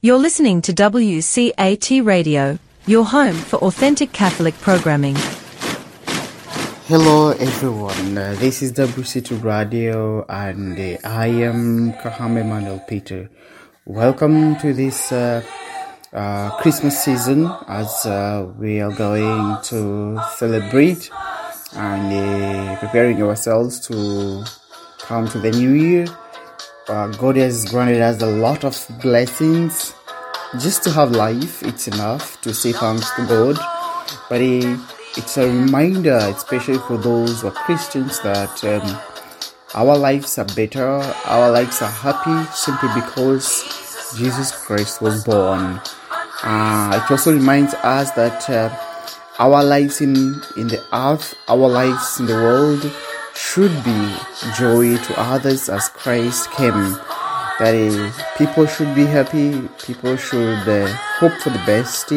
You're listening to WCAT Radio, your home for authentic Catholic programming. Hello everyone, uh, this is WC2 Radio and uh, I am Kahame Manuel Peter. Welcome to this uh, uh, Christmas season as uh, we are going to celebrate and uh, preparing ourselves to come to the new year. Uh, God has granted us a lot of blessings. Just to have life, it's enough to say thanks to God. But it's a reminder, especially for those who are Christians, that um, our lives are better, our lives are happy simply because Jesus Christ was born. Uh, it also reminds us that uh, our lives in, in the earth, our lives in the world should be joy to others as Christ came. That is, people should be happy, people should uh, hope for the best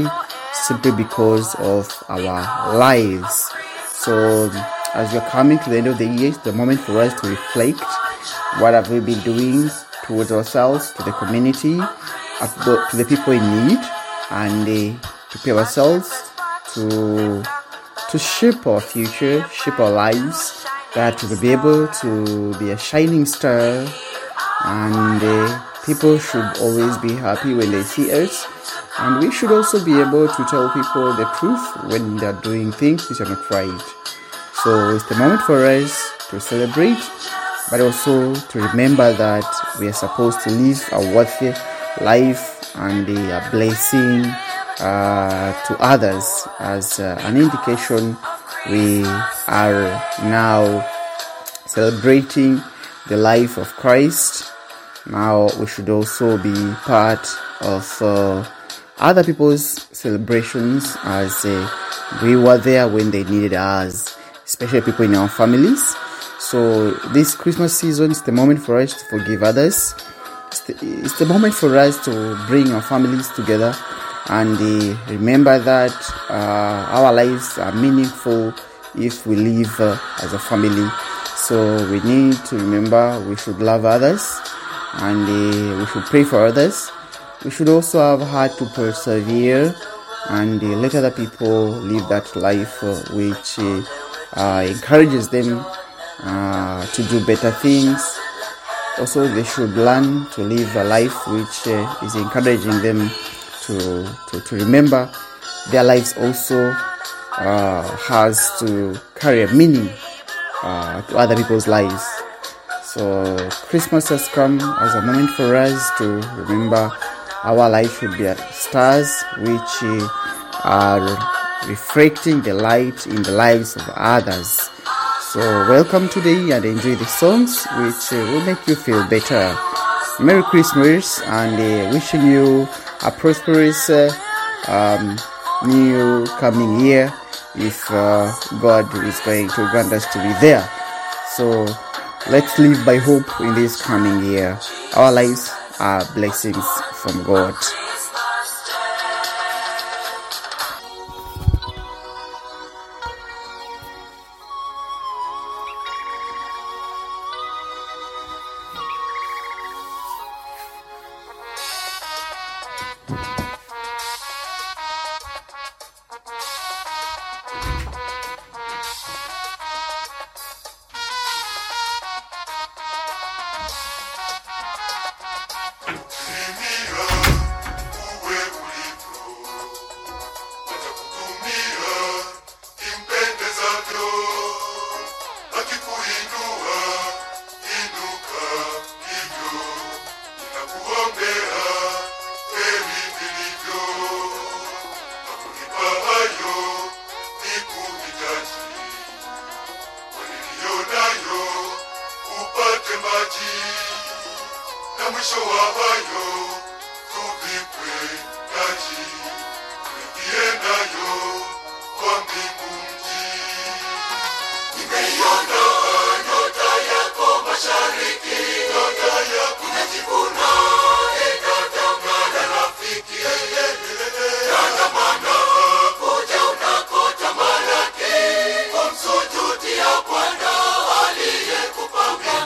simply because of our lives. So, as we're coming to the end of the year, it's the moment for us to reflect what have we been doing towards ourselves, to the community, to the people in need, and uh, prepare ourselves to to shape our future, shape our lives, that we'll be able to be a shining star, and uh, people should always be happy when they see us. And we should also be able to tell people the truth when they're doing things which are not right. So it's the moment for us to celebrate, but also to remember that we are supposed to live a worthy life and a blessing uh, to others as uh, an indication we are now celebrating the life of Christ. Now we should also be part of uh, other people's celebrations as uh, we were there when they needed us, especially people in our families. So this Christmas season is the moment for us to forgive others. It's the, it's the moment for us to bring our families together and uh, remember that uh, our lives are meaningful if we live uh, as a family. So we need to remember we should love others and uh, we should pray for others. We should also have heart to persevere and uh, let other people live that life uh, which encourages them to do better things. Also, they should learn to live a life which is encouraging them to, to, to remember their lives also uh, has to carry a meaning uh, to other people's lives. So Christmas has come as a moment for us to remember our life should be stars which uh, are reflecting the light in the lives of others. So welcome today and enjoy the songs which will make you feel better. Merry Christmas and uh, wishing you a prosperous uh, um, new coming year if uh, God is going to grant us to be there. So let's live by hope in this coming year. Our lives are blessings from God.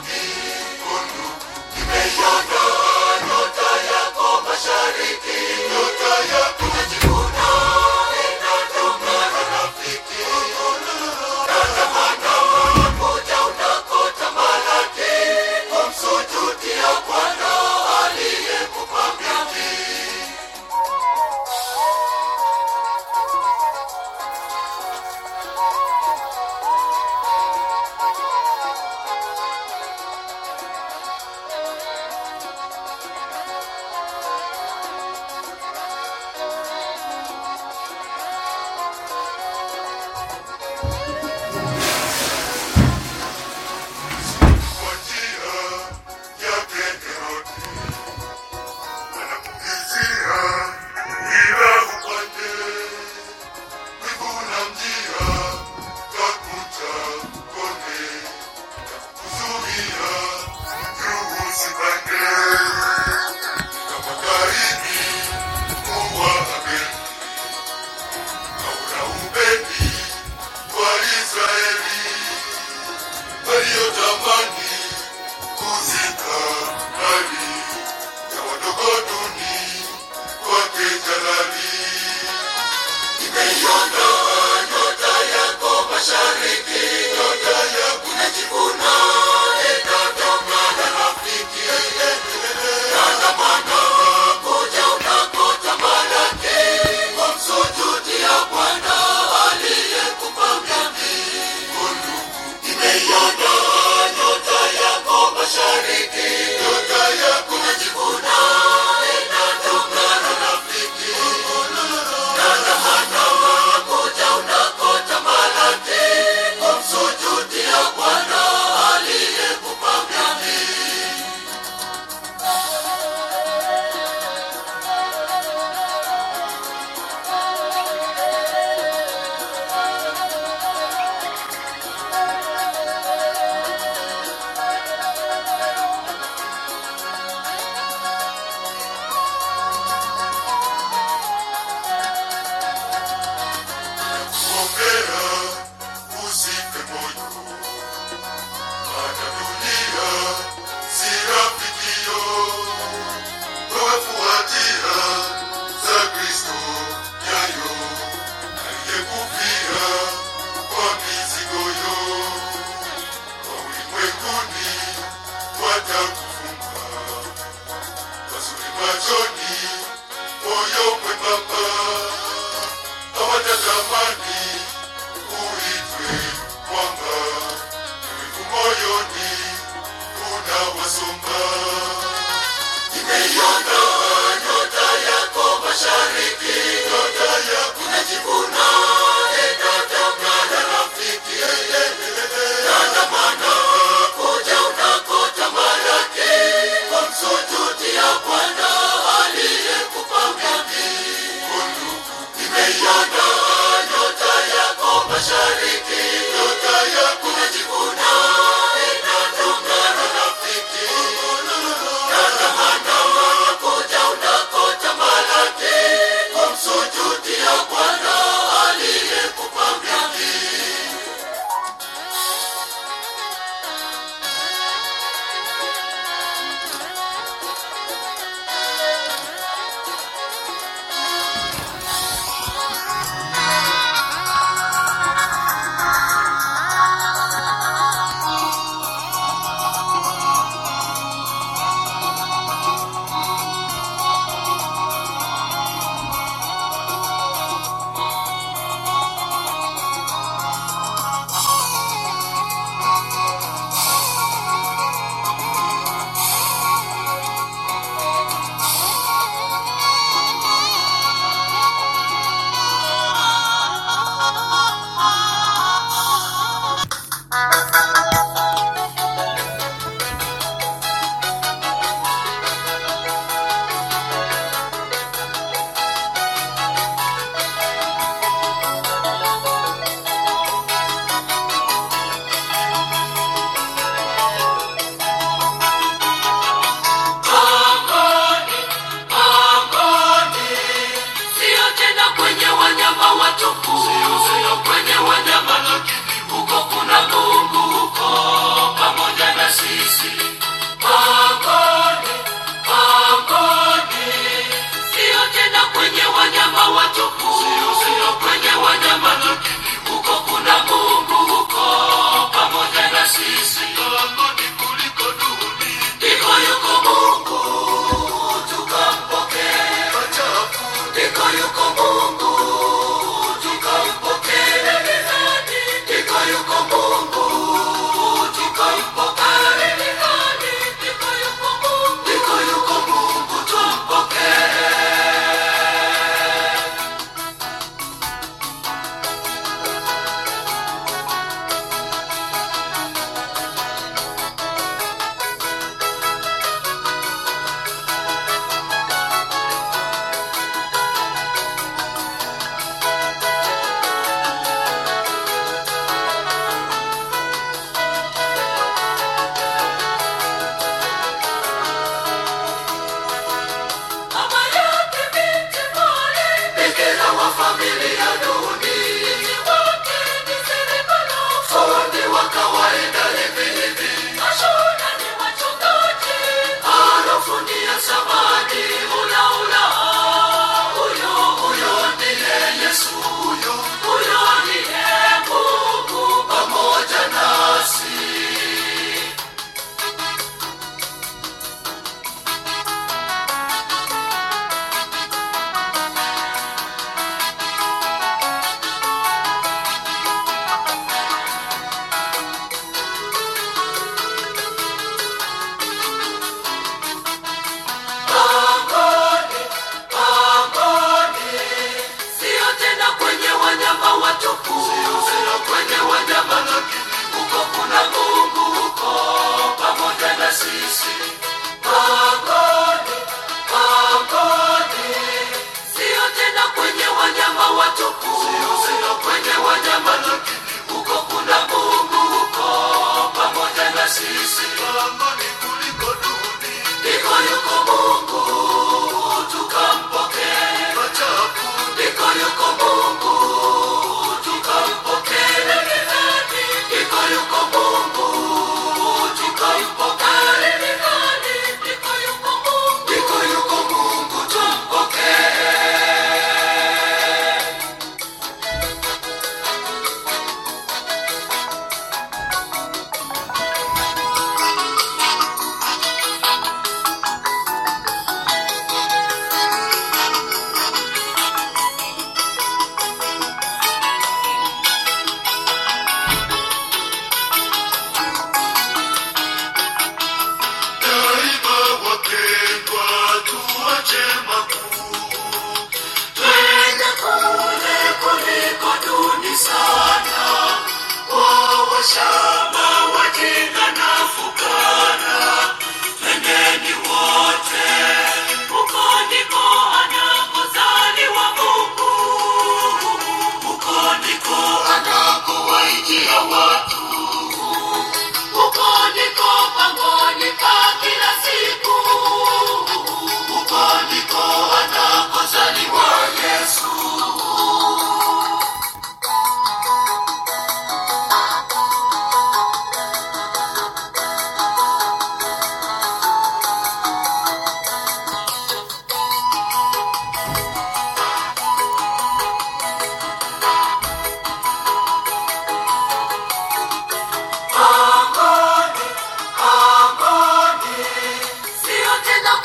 Mbingu. Nimeiona nyota yako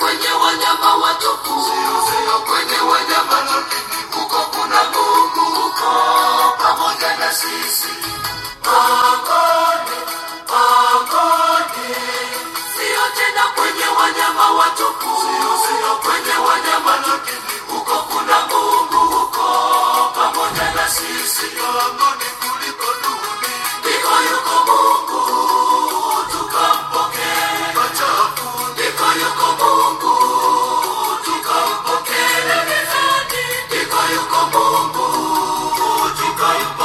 kwenye wanyama watupu, kwenye wanyama huko kuna Mungu huko pamoja na sisi. Pangoni, pangoni, sio tena kwenye wanyama watupu, kwenye wanyama huko kuna Mungu huko pamoja na sisi. Pangoni Mungu, utikaipo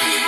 Ametamalaki. Bwana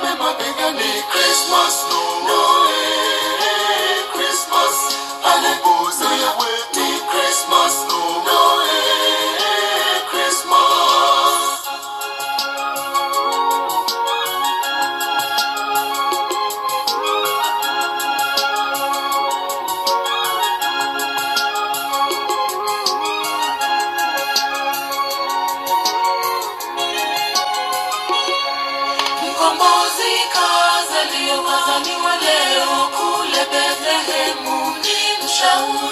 mwenye ufalme mabegani. Christmas, Ni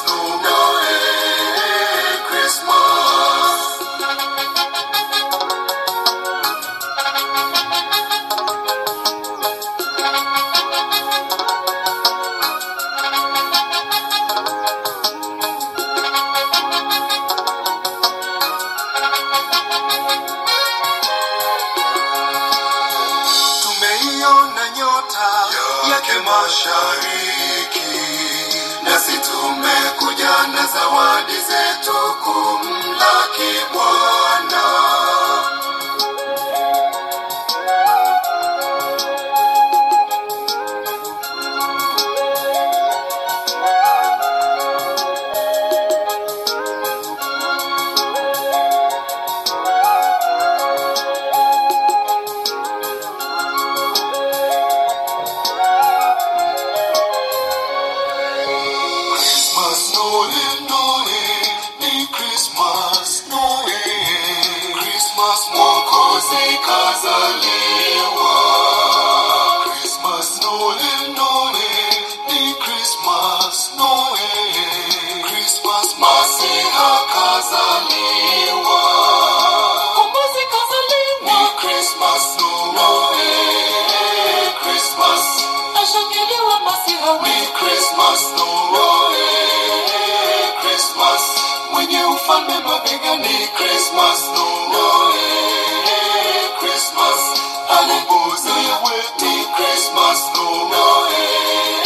mashariki, nasi tumekuja na zawadi zetu kumlaki Bwana. Mwenye ufalme mabegani Christmas. Noe Christmas. Anaguza wetu Christmas. Noe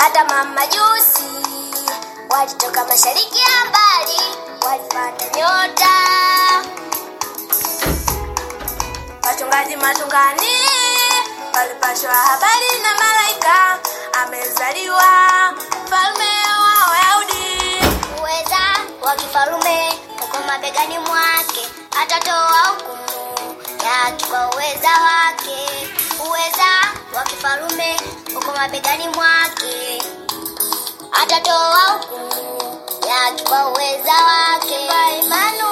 hata mamajusi walitoka mashariki ya mbali walipanda nyota. Wachungaji machungani walipashwa habari na malaika amezaliwa mfalme wa wayahudi. Uweza wa kifalume uko mabegani mwake atatoa hukumu yake kwa uweza wake. Uweza wa kifalume uko mabegani mwake atatoa hukumu ya kwa uweza wake. Kwa Imanueli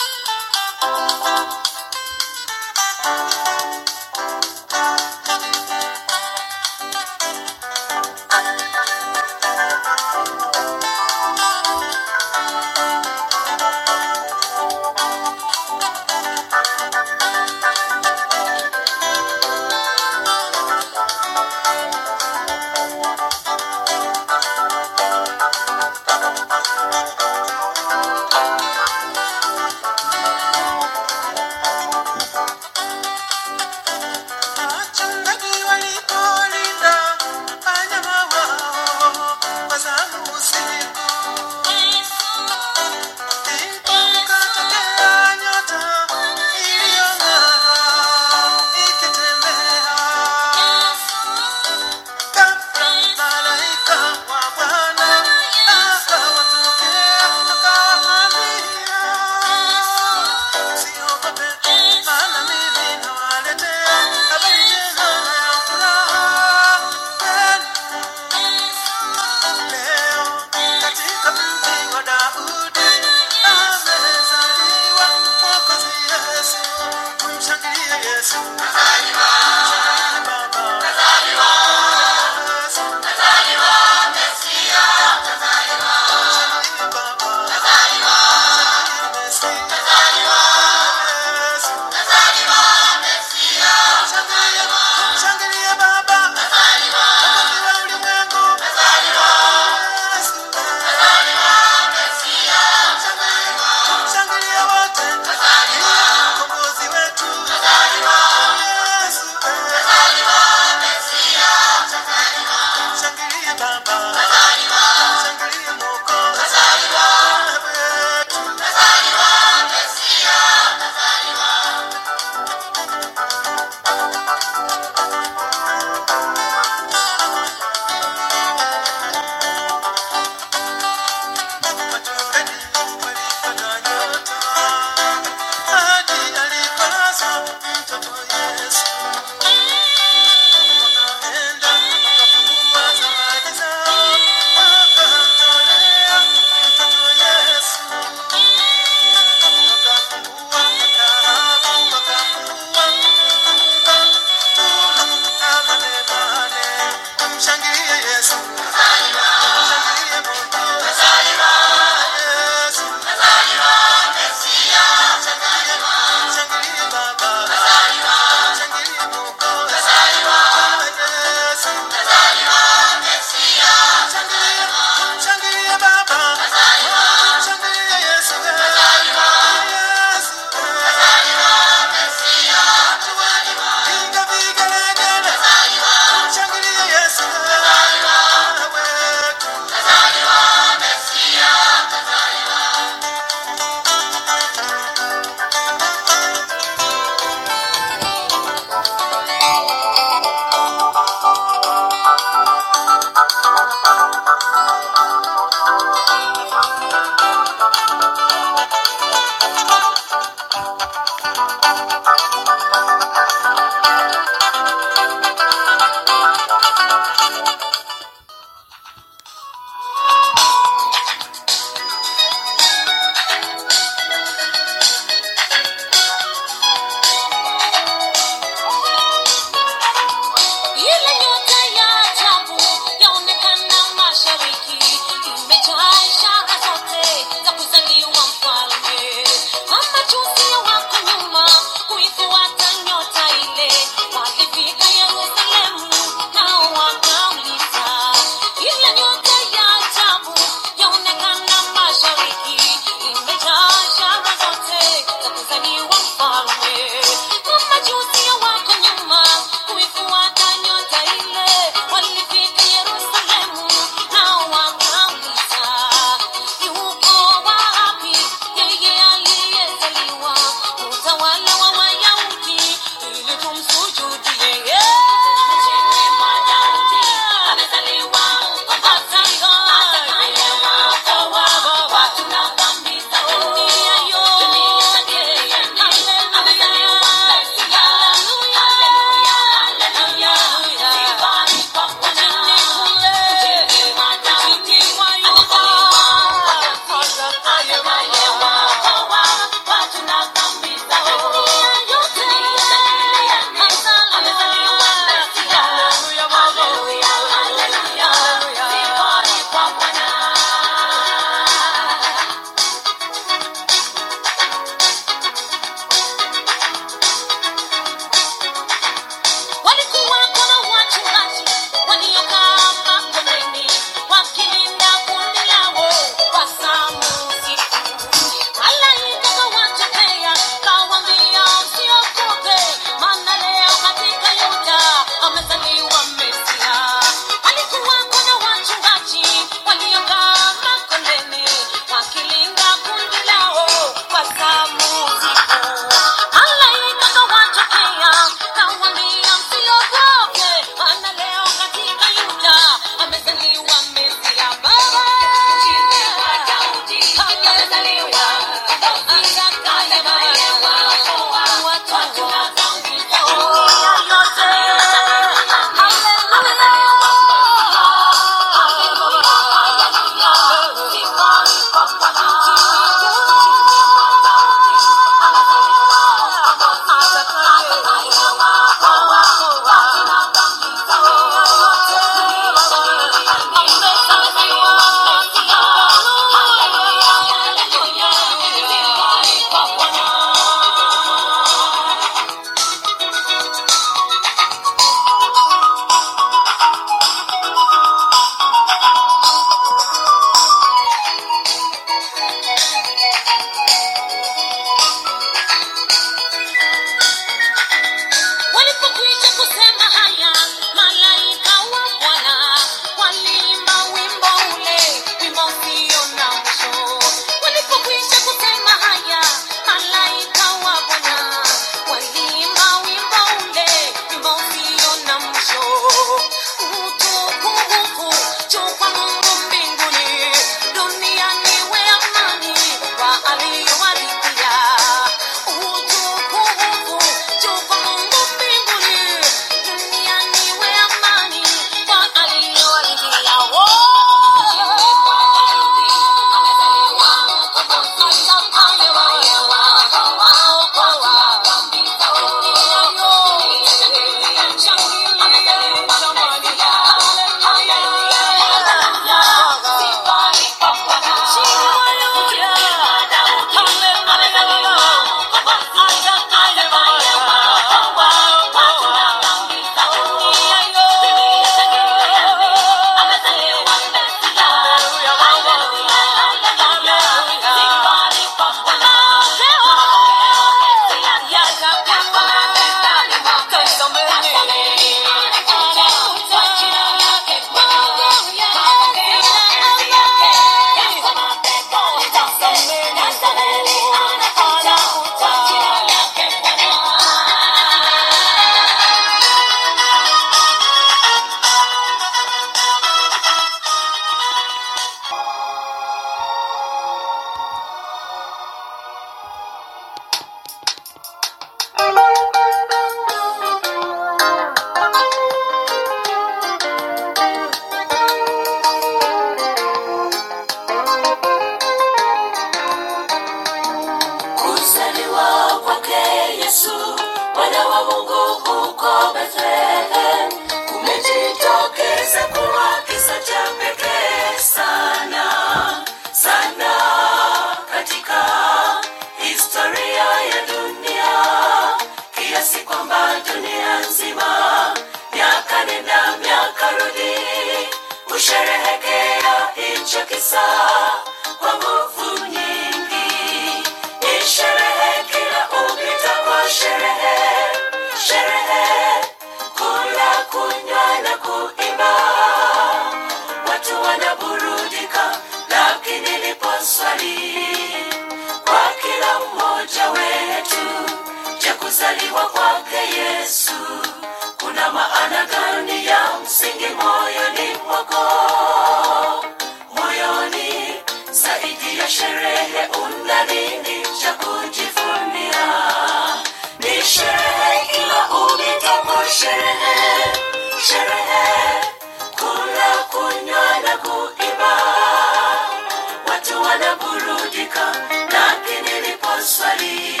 wanaburudika, lakini niliposwali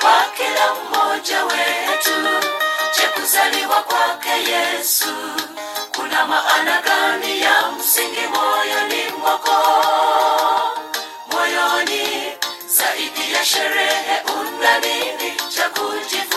kwa kila mmoja wetu je, kuzaliwa kwake Yesu kuna maana gani ya msingi moyoni mwako, moyoni zaidi ya sherehe, una nini cha kujifunza?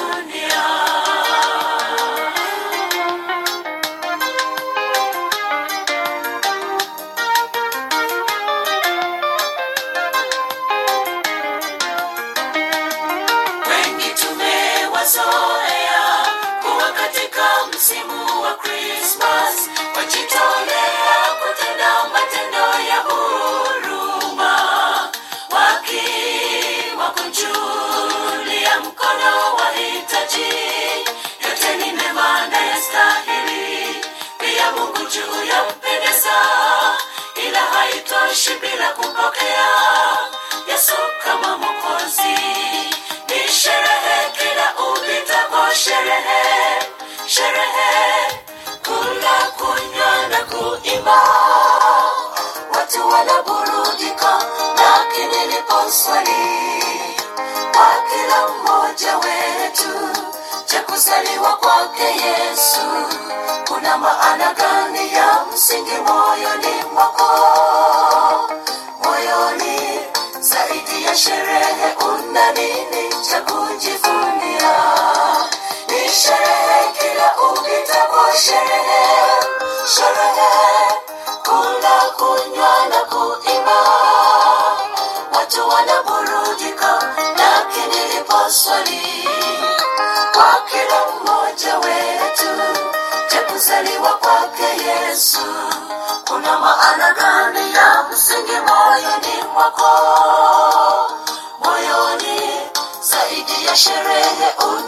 singing, why your name, mwako moyoni zaidi ya sherehe un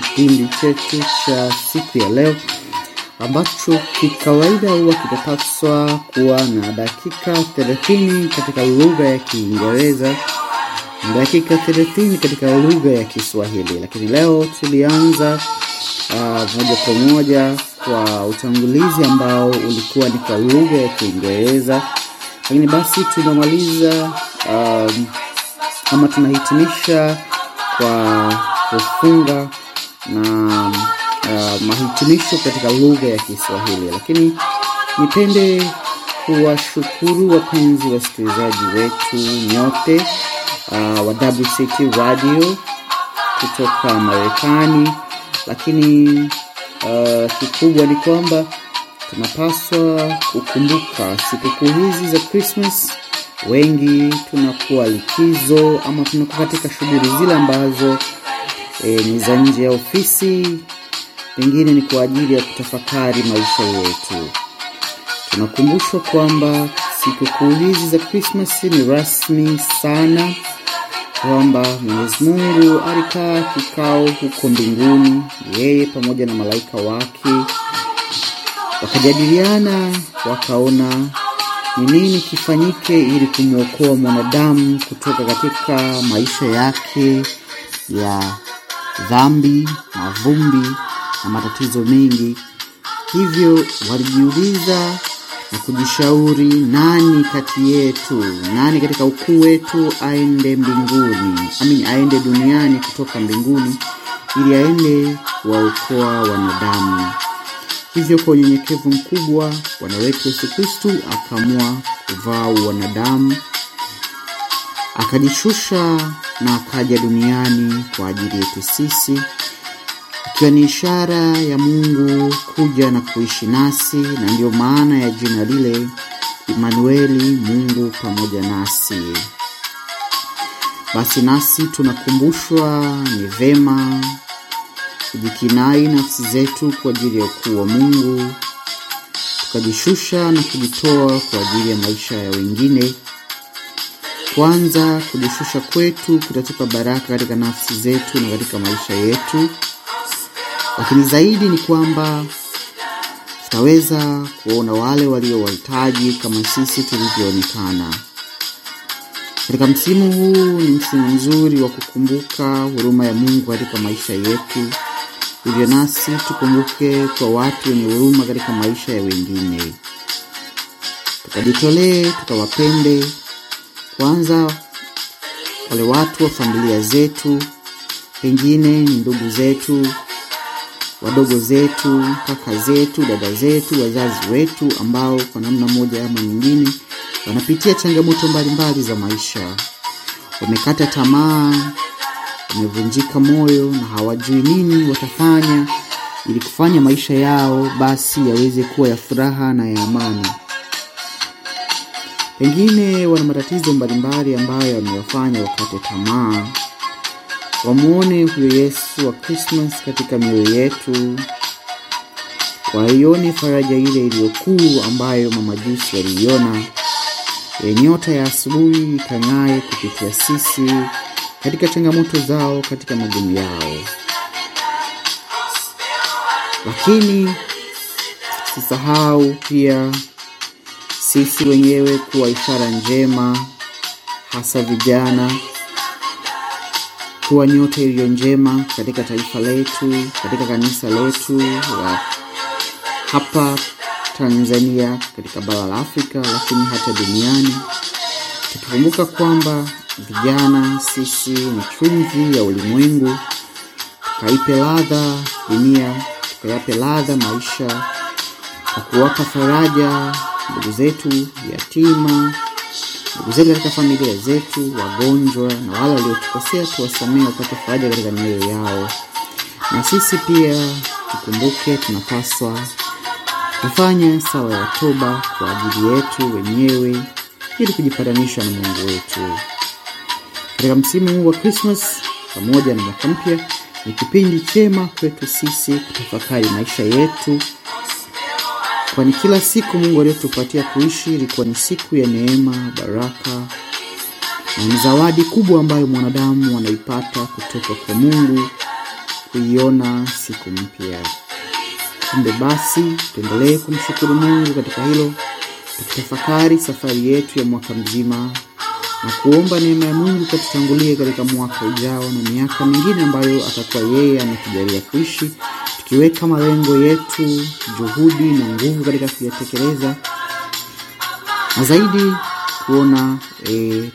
kipindi chetu cha siku ya leo ambacho kikawaida huwa kitapaswa kuwa na dakika 30 katika lugha ya Kiingereza dakika 30 katika lugha ya Kiswahili, lakini leo tulianza uh, moja kwa moja kwa utangulizi ambao ulikuwa ni kwa lugha ya Kiingereza, lakini basi tunamaliza um, ama tunahitimisha kwa kufunga na uh, mahitimisho katika lugha ya Kiswahili, lakini nipende kuwashukuru wapenzi wasikilizaji wetu nyote uh, wa WCT Radio kutoka Marekani, lakini uh, kikubwa ni kwamba tunapaswa kukumbuka sikukuu hizi za Christmas. Wengi tunakuwa likizo ama tunakuwa katika shughuli zile ambazo e, ni za nje ya ofisi, pengine ni kwa ajili ya kutafakari maisha yetu. Tunakumbushwa kwamba sikukuu hizi za Krismasi ni rasmi sana, kwamba Mwenyezi Mungu alikaa kikao huko mbinguni, yeye pamoja na malaika wake, wakajadiliana, wakaona ni nini kifanyike ili kumwokoa mwanadamu kutoka katika maisha yake ya dhambi, mavumbi na matatizo mengi. Hivyo walijiuliza na kujishauri, nani kati yetu, nani katika ukuu wetu aende mbinguni, amini, aende duniani kutoka mbinguni ili aende kuwaokoa wanadamu. Hivyo kwa unyenyekevu mkubwa Bwana wetu Yesu Kristu akaamua kuvaa wanadamu, akajishusha na akaja duniani kwa ajili yetu sisi, ikiwa ni ishara ya Mungu kuja na kuishi nasi, na ndiyo maana ya jina lile Imanueli, Mungu pamoja nasi. Basi nasi tunakumbushwa ni vema kujikinai nafsi zetu kwa ajili ya ukuu wa Mungu, tukajishusha na kujitoa kwa ajili ya maisha ya wengine. Kwanza, kujishusha kwetu kutatupa baraka katika nafsi zetu na katika maisha yetu, lakini zaidi ni kwamba tutaweza kuona wale walio wahitaji kama sisi tulivyoonekana. Katika msimu huu ni msimu mzuri wa kukumbuka huruma ya Mungu katika maisha yetu. Hivyo nasi tukumbuke kwa watu wenye huruma katika maisha ya wengine, tukajitolee, tukawapende kwanza wale watu wa familia zetu, pengine ni ndugu zetu, wadogo zetu, kaka zetu, dada zetu, wazazi wetu ambao kwa namna moja ama nyingine wanapitia changamoto mbalimbali za maisha, wamekata tamaa, wamevunjika moyo na hawajui nini watafanya ili kufanya maisha yao basi yaweze kuwa ya furaha na ya amani. Pengine wana matatizo mbalimbali ambayo yamewafanya wakate tamaa. Wamwone huyo Yesu wa Krismas katika mioyo yetu, waione faraja ile iliyokuu ambayo mamajusi waliiona, ya nyota ya asubuhi ikang'aye kupitia sisi katika changamoto zao, katika magumu yao. Lakini sisahau pia sisi wenyewe kuwa ishara njema, hasa vijana, kuwa nyota iliyo njema katika taifa letu, katika kanisa letu la hapa Tanzania, katika bara la Afrika, lakini hata duniani, tukikumbuka kwamba vijana sisi ni chumvi ya ulimwengu, tukaipe ladha dunia, tukayape ladha maisha kwa kuwapa faraja ndugu zetu yatima, ndugu zetu katika familia zetu, wagonjwa na wale waliotukosea, tuwasamee wapate faraja katika mioyo yao. Na sisi pia tukumbuke, tunapaswa kufanya sala ya toba kwa ajili yetu wenyewe ili kujipatanisha na Mungu wetu. Katika msimu huu wa Christmas pamoja na mwaka mpya, ni kipindi chema kwetu sisi kutafakari maisha yetu kwani kila siku Mungu aliyotupatia kuishi ilikuwa ni siku ya neema, baraka na ni zawadi kubwa ambayo mwanadamu anaipata kutoka kwa Mungu, kuiona siku mpya. Kumbe basi tuendelee kumshukuru Mungu katika hilo, tukitafakari safari yetu ya mwaka mzima na kuomba neema ya Mungu katutangulie katika mwaka ujao na miaka mingine ambayo atakuwa yeye ametujalia kuishi, tukiweka malengo yetu, juhudi na nguvu katika kuyatekeleza, na zaidi kuona e,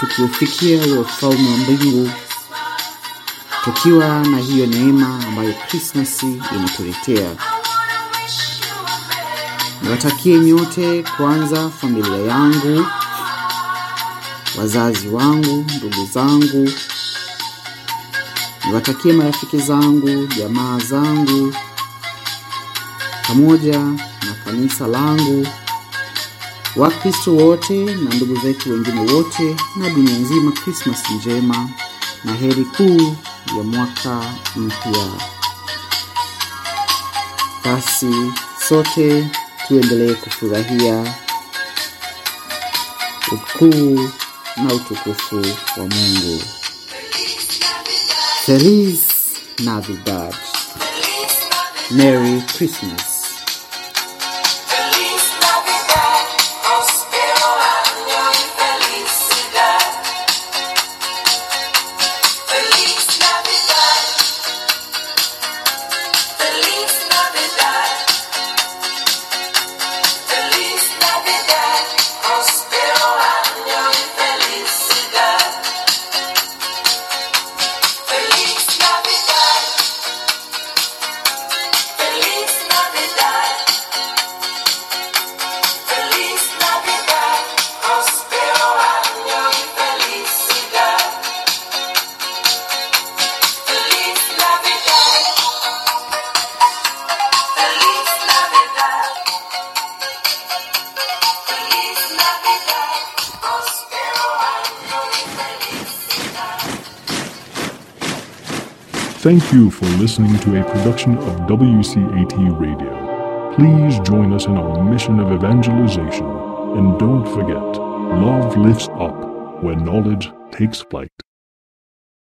tukiufikia huo ufalme wa mbingu tukiwa na hiyo neema ambayo Krismasi inatuletea. Niwatakie nyote kwanza, familia yangu, wazazi wangu, ndugu zangu, niwatakie marafiki zangu, jamaa zangu, pamoja na kanisa langu, Wakristo wote na ndugu zetu wengine wote na dunia nzima, Krismas njema na heri kuu ya mwaka mpya. Basi sote tuendelee kufurahia ukuu na utukufu wa Mungu. Feliz Navidad. Merry Christmas. Thank you for listening to a production of WCAT Radio. Please join us in our mission of evangelization. And don't forget, love lifts up where knowledge takes flight.